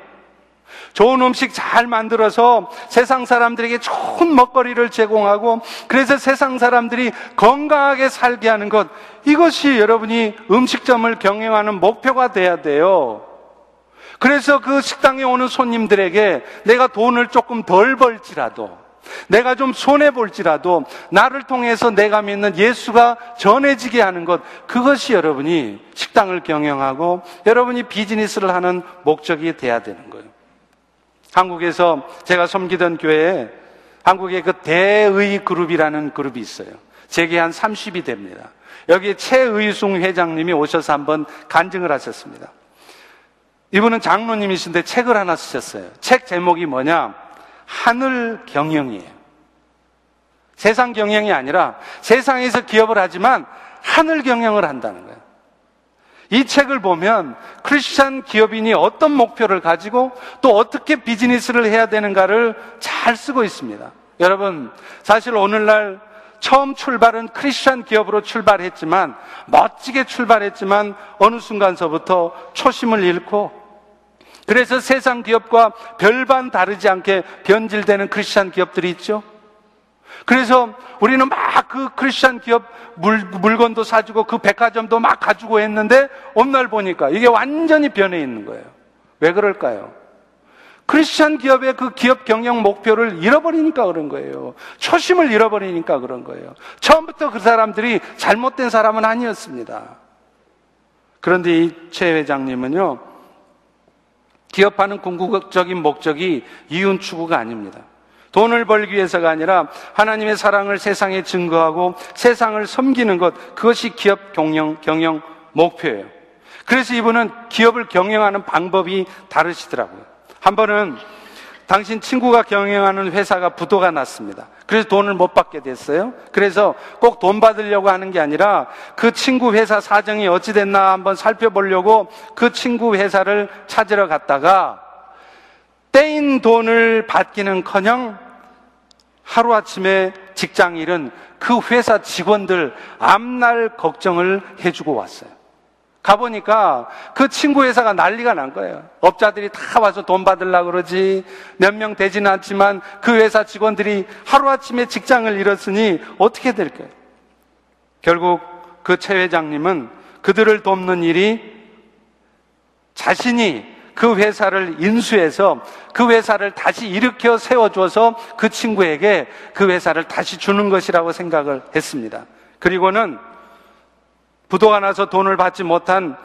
좋은 음식 잘 만들어서 세상 사람들에게 좋은 먹거리를 제공하고 그래서 세상 사람들이 건강하게 살게 하는 것 이것이 여러분이 음식점을 경영하는 목표가 돼야 돼요. 그래서 그 식당에 오는 손님들에게 내가 돈을 조금 덜 벌지라도 내가 좀 손해볼지라도 나를 통해서 내가 믿는 예수가 전해지게 하는 것, 그것이 여러분이 식당을 경영하고 여러분이 비즈니스를 하는 목적이 돼야 되는 거예요. 한국에서 제가 섬기던 교회에 한국의 그 대의 그룹이라는 그룹이 있어요. 제게 한 30이 됩니다. 여기에 최의숭 회장님이 오셔서 한번 간증을 하셨습니다. 이분은 장로님이신데 책을 하나 쓰셨어요. 책 제목이 뭐냐? 하늘 경영이에요. 세상 경영이 아니라 세상에서 기업을 하지만 하늘 경영을 한다는 거예요. 이 책을 보면 크리스찬 기업인이 어떤 목표를 가지고 또 어떻게 비즈니스를 해야 되는가를 잘 쓰고 있습니다. 여러분, 사실 오늘날 처음 출발은 크리스찬 기업으로 출발했지만 멋지게 출발했지만 어느 순간서부터 초심을 잃고 그래서 세상 기업과 별반 다르지 않게 변질되는 크리스찬 기업들이 있죠. 그래서 우리는 막 그 크리스찬 기업 물, 물건도 사주고 그 백화점도 막 가지고 했는데 어느 날 보니까 이게 완전히 변해 있는 거예요. 왜 그럴까요? 크리스찬 기업의 그 기업 경영 목표를 잃어버리니까 그런 거예요. 초심을 잃어버리니까 그런 거예요. 처음부터 그 사람들이 잘못된 사람은 아니었습니다. 그런데 이 최 회장님은요, 기업하는 궁극적인 목적이 이윤 추구가 아닙니다. 돈을 벌기 위해서가 아니라 하나님의 사랑을 세상에 증거하고 세상을 섬기는 것, 그것이 기업 경영, 경영 목표예요. 그래서 이분은 기업을 경영하는 방법이 다르시더라고요. 한 번은 당신 친구가 경영하는 회사가 부도가 났습니다. 그래서 돈을 못 받게 됐어요. 그래서 꼭 돈 받으려고 하는 게 아니라 그 친구 회사 사정이 어찌 됐나 한번 살펴보려고 그 친구 회사를 찾으러 갔다가 떼인 돈을 받기는 커녕 하루아침에 직장 일은 그 회사 직원들 앞날 걱정을 해주고 왔어요. 가보니까 그 친구 회사가 난리가 난 거예요. 업자들이 다 와서 돈 받으려고 그러지. 몇 명 되지는 않지만 그 회사 직원들이 하루아침에 직장을 잃었으니 어떻게 될까요? 결국 그 최 회장님은 그들을 돕는 일이 자신이 그 회사를 인수해서 그 회사를 다시 일으켜 세워줘서 그 친구에게 그 회사를 다시 주는 것이라고 생각을 했습니다. 그리고는 부도가 나서 돈을 받지 못한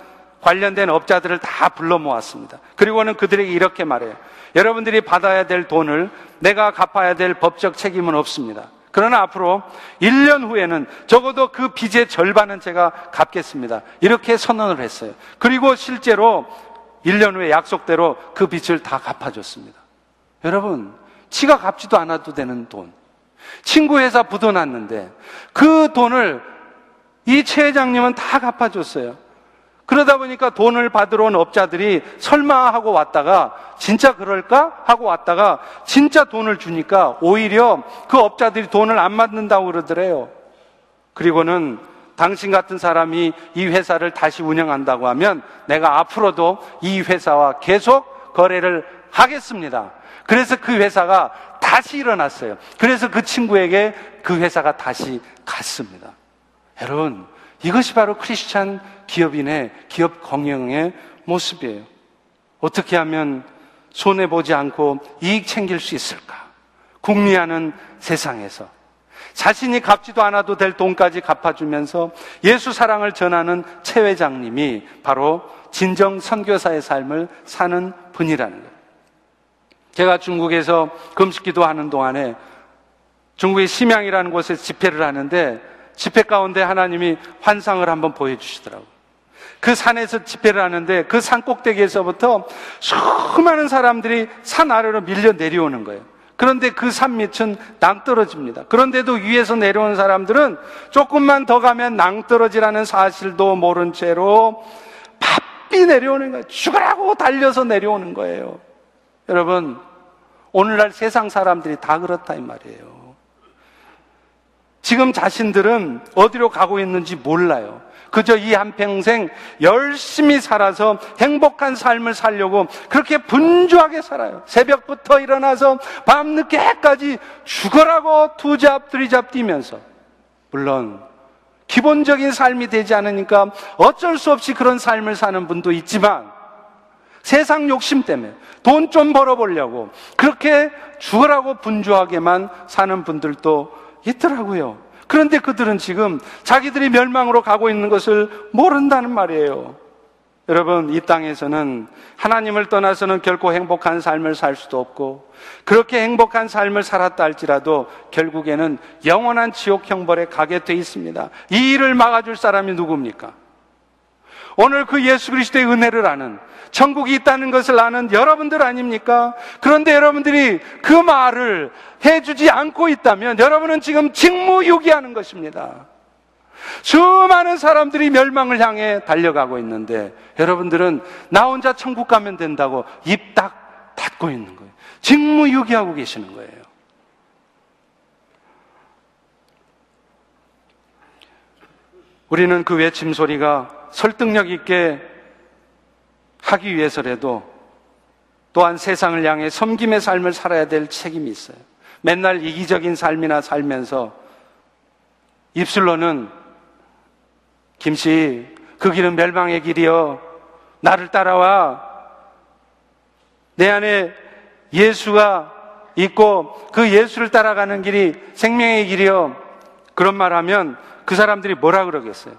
관련된 업자들을 다 불러 모았습니다. 그리고는 그들에게 이렇게 말해요. 여러분들이 받아야 될 돈을 내가 갚아야 될 법적 책임은 없습니다. 그러나 앞으로 1년 후에는 적어도 그 빚의 절반은 제가 갚겠습니다. 이렇게 선언을 했어요. 그리고 실제로 1년 후에 약속대로 그 빚을 다 갚아줬습니다. 여러분, 치가 갚지도 않아도 되는 돈. 친구 회사 부도 났는데 그 돈을 이 최 회장님은 다 갚아줬어요. 그러다 보니까 돈을 받으러 온 업자들이 설마 하고 왔다가 진짜 그럴까? 하고 왔다가 진짜 돈을 주니까 오히려 그 업자들이 돈을 안 받는다고 그러더래요. 그리고는 당신 같은 사람이 이 회사를 다시 운영한다고 하면 내가 앞으로도 이 회사와 계속 거래를 하겠습니다. 그래서 그 회사가 다시 일어났어요. 그래서 그 친구에게 그 회사가 다시 갔습니다. 여러분, 이것이 바로 크리스찬 기업인의 기업 경영의 모습이에요. 어떻게 하면 손해보지 않고 이익 챙길 수 있을까? 궁리하는 세상에서 자신이 갚지도 않아도 될 돈까지 갚아주면서 예수 사랑을 전하는 최 회장님이 바로 진정 선교사의 삶을 사는 분이라는 거예요. 제가 중국에서 금식기도 하는 동안에 중국의 심양이라는 곳에 집회를 하는데 집회 가운데 하나님이 환상을 한번 보여주시더라고요. 그 산에서 집회를 하는데 그 산 꼭대기에서부터 수많은 사람들이 산 아래로 밀려 내려오는 거예요. 그런데 그 산 밑은 낭떠러집니다. 그런데도 위에서 내려온 사람들은 조금만 더 가면 낭떠러지라는 사실도 모른 채로 바삐 내려오는 거예요. 죽으라고 달려서 내려오는 거예요. 여러분, 오늘날 세상 사람들이 다 그렇다 이 말이에요. 지금 자신들은 어디로 가고 있는지 몰라요. 그저 이 한평생 열심히 살아서 행복한 삶을 살려고 그렇게 분주하게 살아요. 새벽부터 일어나서 밤늦게까지 죽어라고 두 잡, 들이잡 뛰면서. 물론, 기본적인 삶이 되지 않으니까 어쩔 수 없이 그런 삶을 사는 분도 있지만, 세상 욕심 때문에 돈 좀 벌어보려고 그렇게 죽으라고 분주하게만 사는 분들도 있더라고요. 그런데 그들은 지금 자기들이 멸망으로 가고 있는 것을 모른다는 말이에요. 여러분, 이 땅에서는 하나님을 떠나서는 결코 행복한 삶을 살 수도 없고, 그렇게 행복한 삶을 살았다 할지라도 결국에는 영원한 지옥 형벌에 가게 돼 있습니다. 이 일을 막아줄 사람이 누굽니까? 오늘 그 예수 그리스도의 은혜를 아는 천국이 있다는 것을 아는 여러분들 아닙니까? 그런데 여러분들이 그 말을 해주지 않고 있다면 여러분은 지금 직무유기하는 것입니다. 수많은 사람들이 멸망을 향해 달려가고 있는데 여러분들은 나 혼자 천국 가면 된다고 입 딱 닫고 있는 거예요. 직무유기하고 계시는 거예요. 우리는 그 외침 소리가 설득력 있게 하기 위해서라도 또한 세상을 향해 섬김의 삶을 살아야 될 책임이 있어요. 맨날 이기적인 삶이나 살면서 입술로는 김씨, 그 길은 멸망의 길이여. 나를 따라와. 내 안에 예수가 있고 그 예수를 따라가는 길이 생명의 길이여. 그런 말 하면 그 사람들이 뭐라 그러겠어요?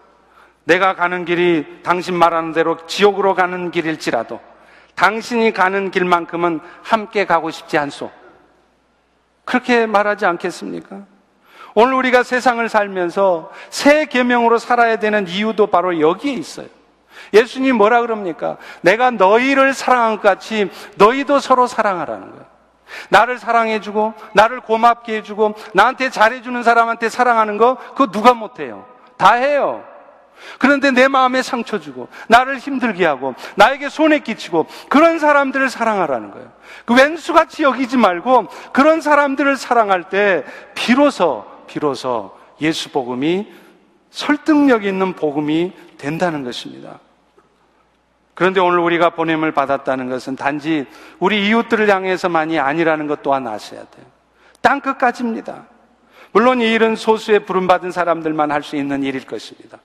내가 가는 길이 당신 말하는 대로 지옥으로 가는 길일지라도 당신이 가는 길만큼은 함께 가고 싶지 않소. 그렇게 말하지 않겠습니까? 오늘 우리가 세상을 살면서 새 계명으로 살아야 되는 이유도 바로 여기에 있어요. 예수님 뭐라 그럽니까? 내가 너희를 사랑한 것 같이 너희도 서로 사랑하라는 거예요. 나를 사랑해주고, 나를 고맙게 해주고, 나한테 잘해주는 사람한테 사랑하는 거, 그거 누가 못해요? 다 해요. 그런데 내 마음에 상처 주고, 나를 힘들게 하고, 나에게 손해 끼치고, 그런 사람들을 사랑하라는 거예요. 그 왼수같이 여기지 말고, 그런 사람들을 사랑할 때, 비로소, 비로소 예수 복음이 설득력 있는 복음이 된다는 것입니다. 그런데 오늘 우리가 보냄을 받았다는 것은 단지 우리 이웃들을 향해서만이 아니라는 것 또한 아셔야 돼요. 땅 끝까지입니다. 물론 이 일은 소수의 부름받은 사람들만 할 수 있는 일일 것입니다.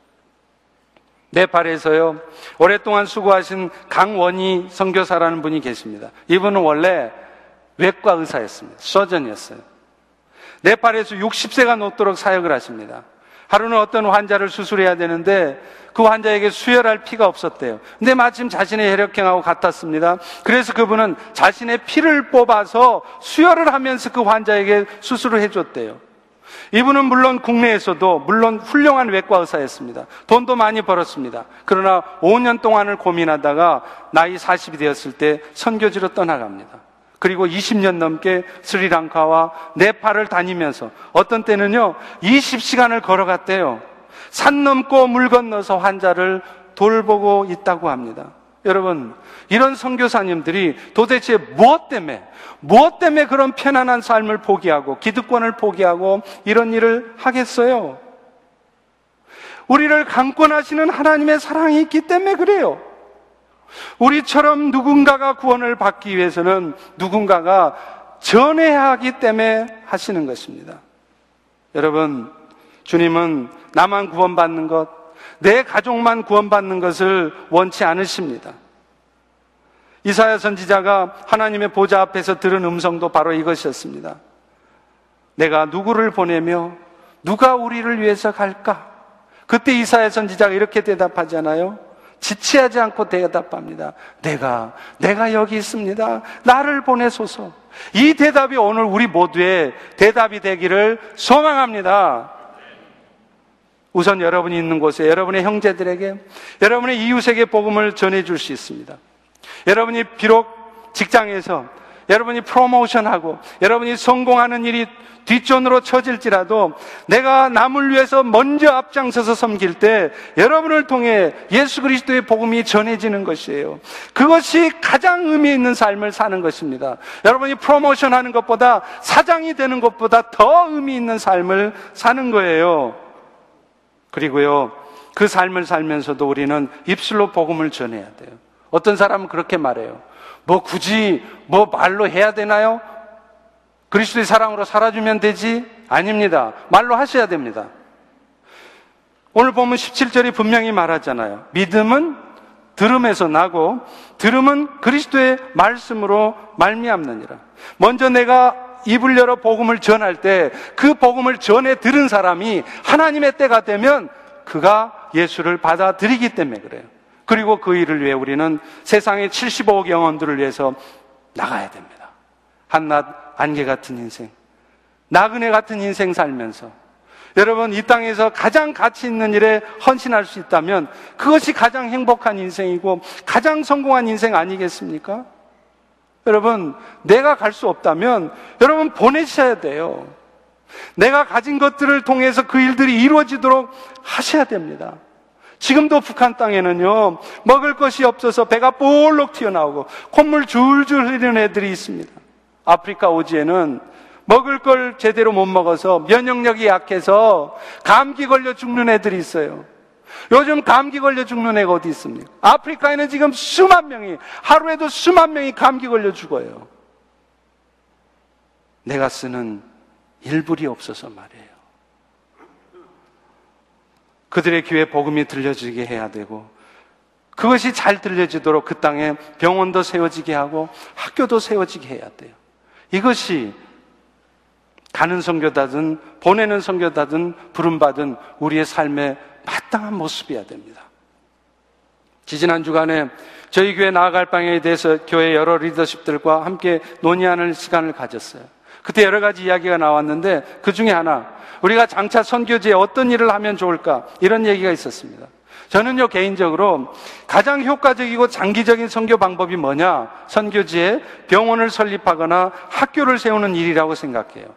네팔에서요, 오랫동안 수고하신 강원희 선교사라는 분이 계십니다. 이분은 원래 외과 의사였습니다. 서전이었어요. 네팔에서 60세가 넘도록 사역을 하십니다. 하루는 어떤 환자를 수술해야 되는데 그 환자에게 수혈할 피가 없었대요. 근데 마침 자신의 혈액형하고 같았습니다. 그래서 그분은 자신의 피를 뽑아서 수혈을 하면서 그 환자에게 수술을 해줬대요. 이분은 물론 국내에서도 물론 훌륭한 외과 의사였습니다. 돈도 많이 벌었습니다. 그러나 5년 동안을 고민하다가 나이 40이 되었을 때 선교지로 떠나갑니다. 그리고 20년 넘게 스리랑카와 네팔을 다니면서 어떤 때는요 20시간을 걸어갔대요. 산 넘고 물 건너서 환자를 돌보고 있다고 합니다. 여러분, 이런 선교사님들이 도대체 무엇 때문에, 무엇 때문에 그런 편안한 삶을 포기하고, 기득권을 포기하고, 이런 일을 하겠어요? 우리를 강권하시는 하나님의 사랑이 있기 때문에 그래요. 우리처럼 누군가가 구원을 받기 위해서는 누군가가 전해야 하기 때문에 하시는 것입니다. 여러분, 주님은 나만 구원받는 것, 내 가족만 구원받는 것을 원치 않으십니다. 이사야 선지자가 하나님의 보좌 앞에서 들은 음성도 바로 이것이었습니다. 내가 누구를 보내며 누가 우리를 위해서 갈까? 그때 이사야 선지자가 이렇게 대답하잖아요. 지체하지 않고 대답합니다. 내가, 내가 여기 있습니다. 나를 보내소서. 이 대답이 오늘 우리 모두의 대답이 되기를 소망합니다. 우선 여러분이 있는 곳에 여러분의 형제들에게, 여러분의 이웃에게 복음을 전해 줄 수 있습니다. 여러분이 비록 직장에서 여러분이 프로모션하고 여러분이 성공하는 일이 뒷전으로 처질지라도 내가 남을 위해서 먼저 앞장서서 섬길 때 여러분을 통해 예수 그리스도의 복음이 전해지는 것이에요. 그것이 가장 의미 있는 삶을 사는 것입니다. 여러분이 프로모션 하는 것보다 사장이 되는 것보다 더 의미 있는 삶을 사는 거예요. 그리고요, 그 삶을 살면서도 우리는 입술로 복음을 전해야 돼요. 어떤 사람은 그렇게 말해요. 뭐 굳이 뭐 말로 해야 되나요? 그리스도의 사랑으로 살아주면 되지? 아닙니다. 말로 하셔야 됩니다. 오늘 보면 17절이 분명히 말하잖아요. 믿음은 들음에서 나고 들음은 그리스도의 말씀으로 말미암느니라. 먼저 내가 입을 열어 복음을 전할 때 그 복음을 전해 들은 사람이 하나님의 때가 되면 그가 예수를 받아들이기 때문에 그래요. 그리고 그 일을 위해 우리는 세상의 75억 영혼들을 위해서 나가야 됩니다. 한낱 안개 같은 인생, 나그네 같은 인생 살면서 여러분 이 땅에서 가장 가치 있는 일에 헌신할 수 있다면 그것이 가장 행복한 인생이고 가장 성공한 인생 아니겠습니까? 여러분 내가 갈 수 없다면 여러분 보내셔야 돼요. 내가 가진 것들을 통해서 그 일들이 이루어지도록 하셔야 됩니다. 지금도 북한 땅에는요, 먹을 것이 없어서 배가 볼록 튀어나오고 콧물 줄줄 흐르는 애들이 있습니다. 아프리카 오지에는 먹을 걸 제대로 못 먹어서 면역력이 약해서 감기 걸려 죽는 애들이 있어요. 요즘 감기 걸려 죽는 애가 어디 있습니까? 아프리카에는 지금 수만 명이, 하루에도 수만 명이 감기 걸려 죽어요. 내가 쓰는 일불이 없어서 말이에요. 그들의 귀에 복음이 들려지게 해야 되고, 그것이 잘 들려지도록 그 땅에 병원도 세워지게 하고 학교도 세워지게 해야 돼요. 이것이 가는 성교다든 보내는 성교다든 부름받은 우리의 삶의 마땅한 모습이어야 됩니다. 지지난 주간에 저희 교회 나아갈 방향에 대해서 교회 여러 리더십들과 함께 논의하는 시간을 가졌어요. 그때 여러 가지 이야기가 나왔는데 그 중에 하나 우리가 장차 선교지에 어떤 일을 하면 좋을까 이런 얘기가 있었습니다. 저는요, 개인적으로 가장 효과적이고 장기적인 선교 방법이 뭐냐? 선교지에 병원을 설립하거나 학교를 세우는 일이라고 생각해요.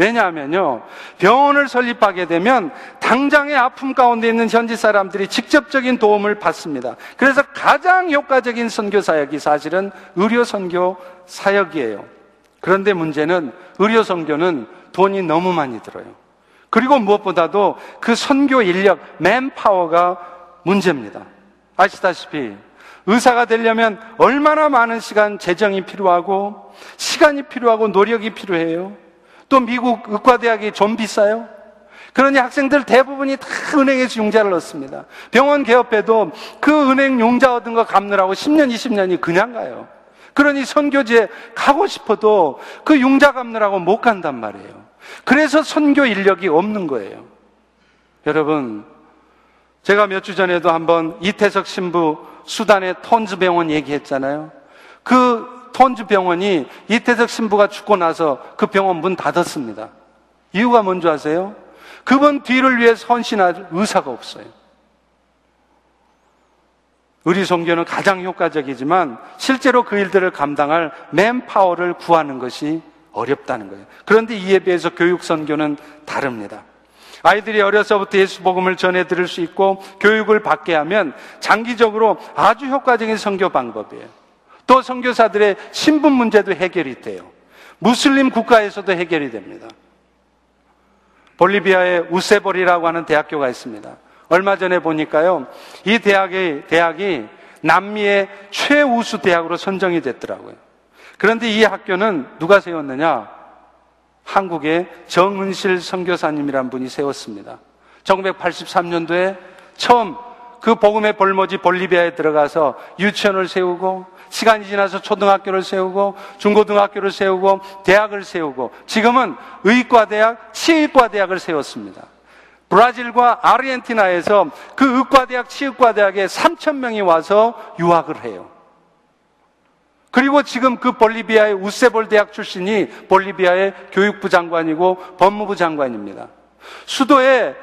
왜냐하면요, 병원을 설립하게 되면 당장의 아픔 가운데 있는 현지 사람들이 직접적인 도움을 받습니다. 그래서 가장 효과적인 선교 사역이 사실은 의료 선교 사역이에요. 그런데 문제는 의료 선교는 돈이 너무 많이 들어요. 그리고 무엇보다도 그 선교 인력, 맨파워가 문제입니다. 아시다시피 의사가 되려면 얼마나 많은 시간, 재정이 필요하고 시간이 필요하고 노력이 필요해요. 또 미국 의과대학이 좀 비싸요. 그러니 학생들 대부분이 다 은행에서 융자를 얻습니다. 병원 개업해도 그 은행 융자 얻은 거 갚느라고 10년, 20년이 그냥 가요. 그러니 선교지에 가고 싶어도 그 융자 갚느라고 못 간단 말이에요. 그래서 선교 인력이 없는 거예요. 여러분, 제가 몇 주 전에도 한번 이태석 신부 수단의 톤즈 병원 얘기했잖아요. 그 톤즈 병원이 이태석 신부가 죽고 나서 그 병원 문 닫았습니다. 이유가 뭔지 아세요? 그분 뒤를 위해 헌신할 의사가 없어요. 우리 종교는 가장 효과적이지만 실제로 그 일들을 감당할 맨파워를 구하는 것이 어렵다는 거예요. 그런데 이에 비해서 교육 선교는 다릅니다. 아이들이 어려서부터 예수 복음을 전해 들을 수 있고 교육을 받게 하면 장기적으로 아주 효과적인 선교 방법이에요. 또 선교사들의 신분 문제도 해결이 돼요. 무슬림 국가에서도 해결이 됩니다. 볼리비아의 우세볼이라고 하는 대학교가 있습니다. 얼마 전에 보니까요, 이 대학이, 대학이 남미의 최우수 대학으로 선정이 됐더라고요. 그런데 이 학교는 누가 세웠느냐? 한국의 정은실 선교사님이란 분이 세웠습니다. 1983년도에 처음 그 복음의 볼모지 볼리비아에 들어가서 유치원을 세우고 시간이 지나서 초등학교를 세우고 중고등학교를 세우고 대학을 세우고 지금은 의과대학, 치의과대학을 세웠습니다. 브라질과 아르헨티나에서 그 의과대학, 치의과대학에 3천 명이 와서 유학을 해요. 그리고 지금 그 볼리비아의 우세볼 대학 출신이 볼리비아의 교육부 장관이고 법무부 장관입니다. 수도에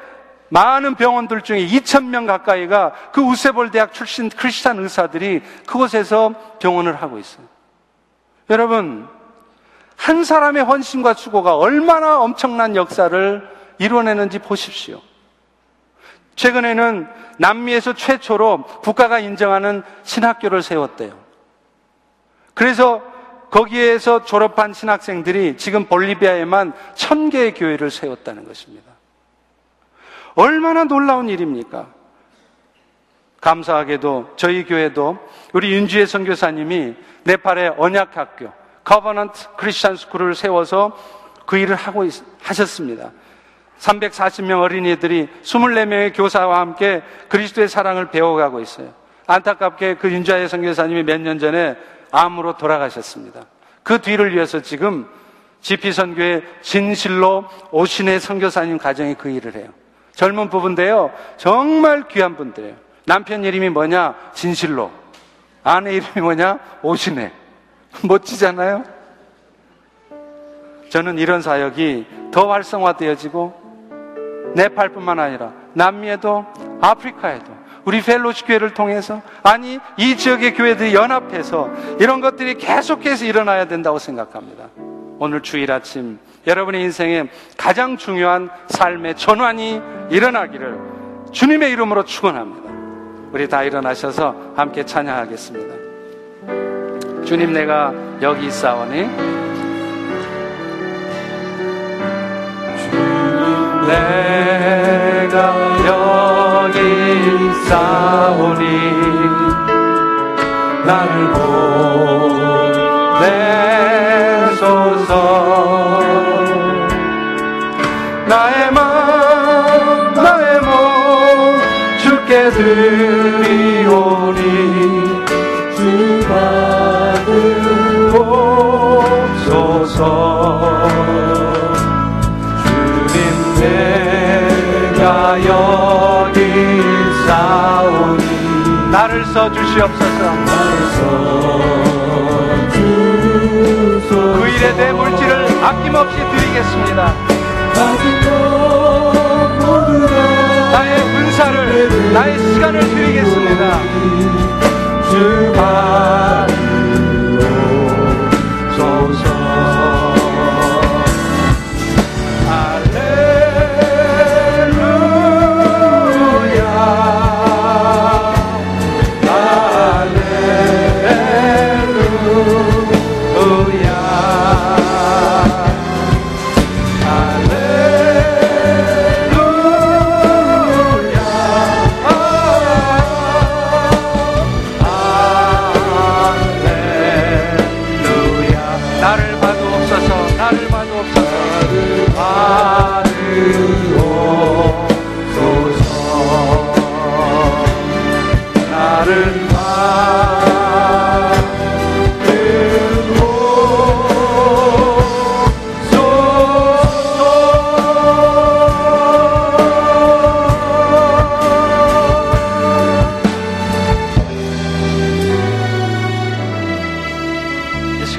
많은 병원들 중에 2,000명 가까이가 그 우세볼 대학 출신 크리스찬 의사들이 그곳에서 병원을 하고 있어요. 여러분, 한 사람의 헌신과 수고가 얼마나 엄청난 역사를 이뤄내는지 보십시오. 최근에는 남미에서 최초로 국가가 인정하는 신학교를 세웠대요. 그래서 거기에서 졸업한 신학생들이 지금 볼리비아에만 천 개의 교회를 세웠다는 것입니다. 얼마나 놀라운 일입니까? 감사하게도 저희 교회도 우리 윤주혜 선교사님이 네팔의 언약학교 Covenant Christian School을 세워서 그 일을 하고 있, 하셨습니다. 340명 어린이들이 24명의 교사와 함께 그리스도의 사랑을 배워가고 있어요. 안타깝게 그 윤주혜 선교사님이 몇 년 전에 암으로 돌아가셨습니다. 그 뒤를 위해서 지금 GP 선교회 진실로 오신의 선교사님 가정이 그 일을 해요. 젊은 부부인데요. 정말 귀한 분들이에요. 남편 이름이 뭐냐? 진실로. 아내 이름이 뭐냐? 오신혜. 멋지잖아요? 저는 이런 사역이 더 활성화되어지고 네팔뿐만 아니라 남미에도 아프리카에도 우리 펠로시 교회를 통해서 아니 이 지역의 교회들이 연합해서 이런 것들이 계속해서 일어나야 된다고 생각합니다. 오늘 주일 아침 여러분의 인생에 가장 중요한 삶의 전환이 일어나기를 주님의 이름으로 축원합니다. 우리 다 일어나셔서 함께 찬양하겠습니다. 주님 내가 여기 있사오니 주님 내 주시옵소서 그 일에 내 물질을 아낌없이 드리겠습니다 나의 은사를, 나의 시간을 드리겠습니다. 주가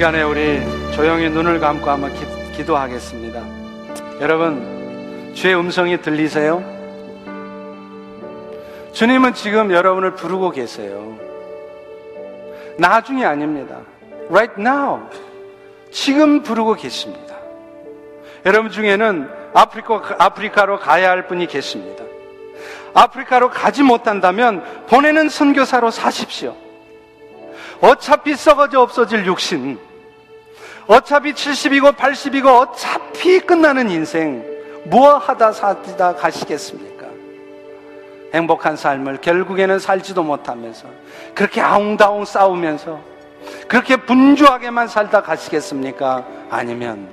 시간에 우리 조용히 눈을 감고 한번 기, 기도하겠습니다. 여러분, 주의 음성이 들리세요? 주님은 지금 여러분을 부르고 계세요. 나중이 아닙니다. Right now. 지금 부르고 계십니다. 여러분 중에는 아프리카, 아프리카로 가야 할 분이 계십니다. 아프리카로 가지 못한다면 보내는 선교사로 사십시오. 어차피 썩어져 없어질 육신, 어차피 70이고 80이고 어차피 끝나는 인생, 무엇 하다 사다 가시겠습니까? 행복한 삶을 결국에는 살지도 못하면서 그렇게 아웅다웅 싸우면서 그렇게 분주하게만 살다 가시겠습니까? 아니면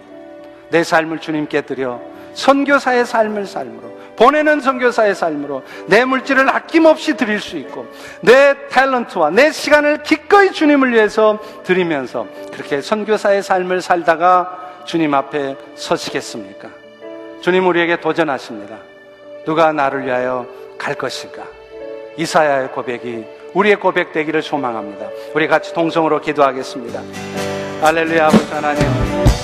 내 삶을 주님께 드려 선교사의 삶을 삶으로 보내는 선교사의 삶으로 내 물질을 아낌없이 드릴 수 있고 내 탤런트와 내 시간을 기꺼이 주님을 위해서 드리면서 그렇게 선교사의 삶을 살다가 주님 앞에 서시겠습니까? 주님 우리에게 도전하십니다. 누가 나를 위하여 갈 것인가? 이사야의 고백이 우리의 고백 되기를 소망합니다. 우리 같이 동성으로 기도하겠습니다. 할렐루야 아버지 하나님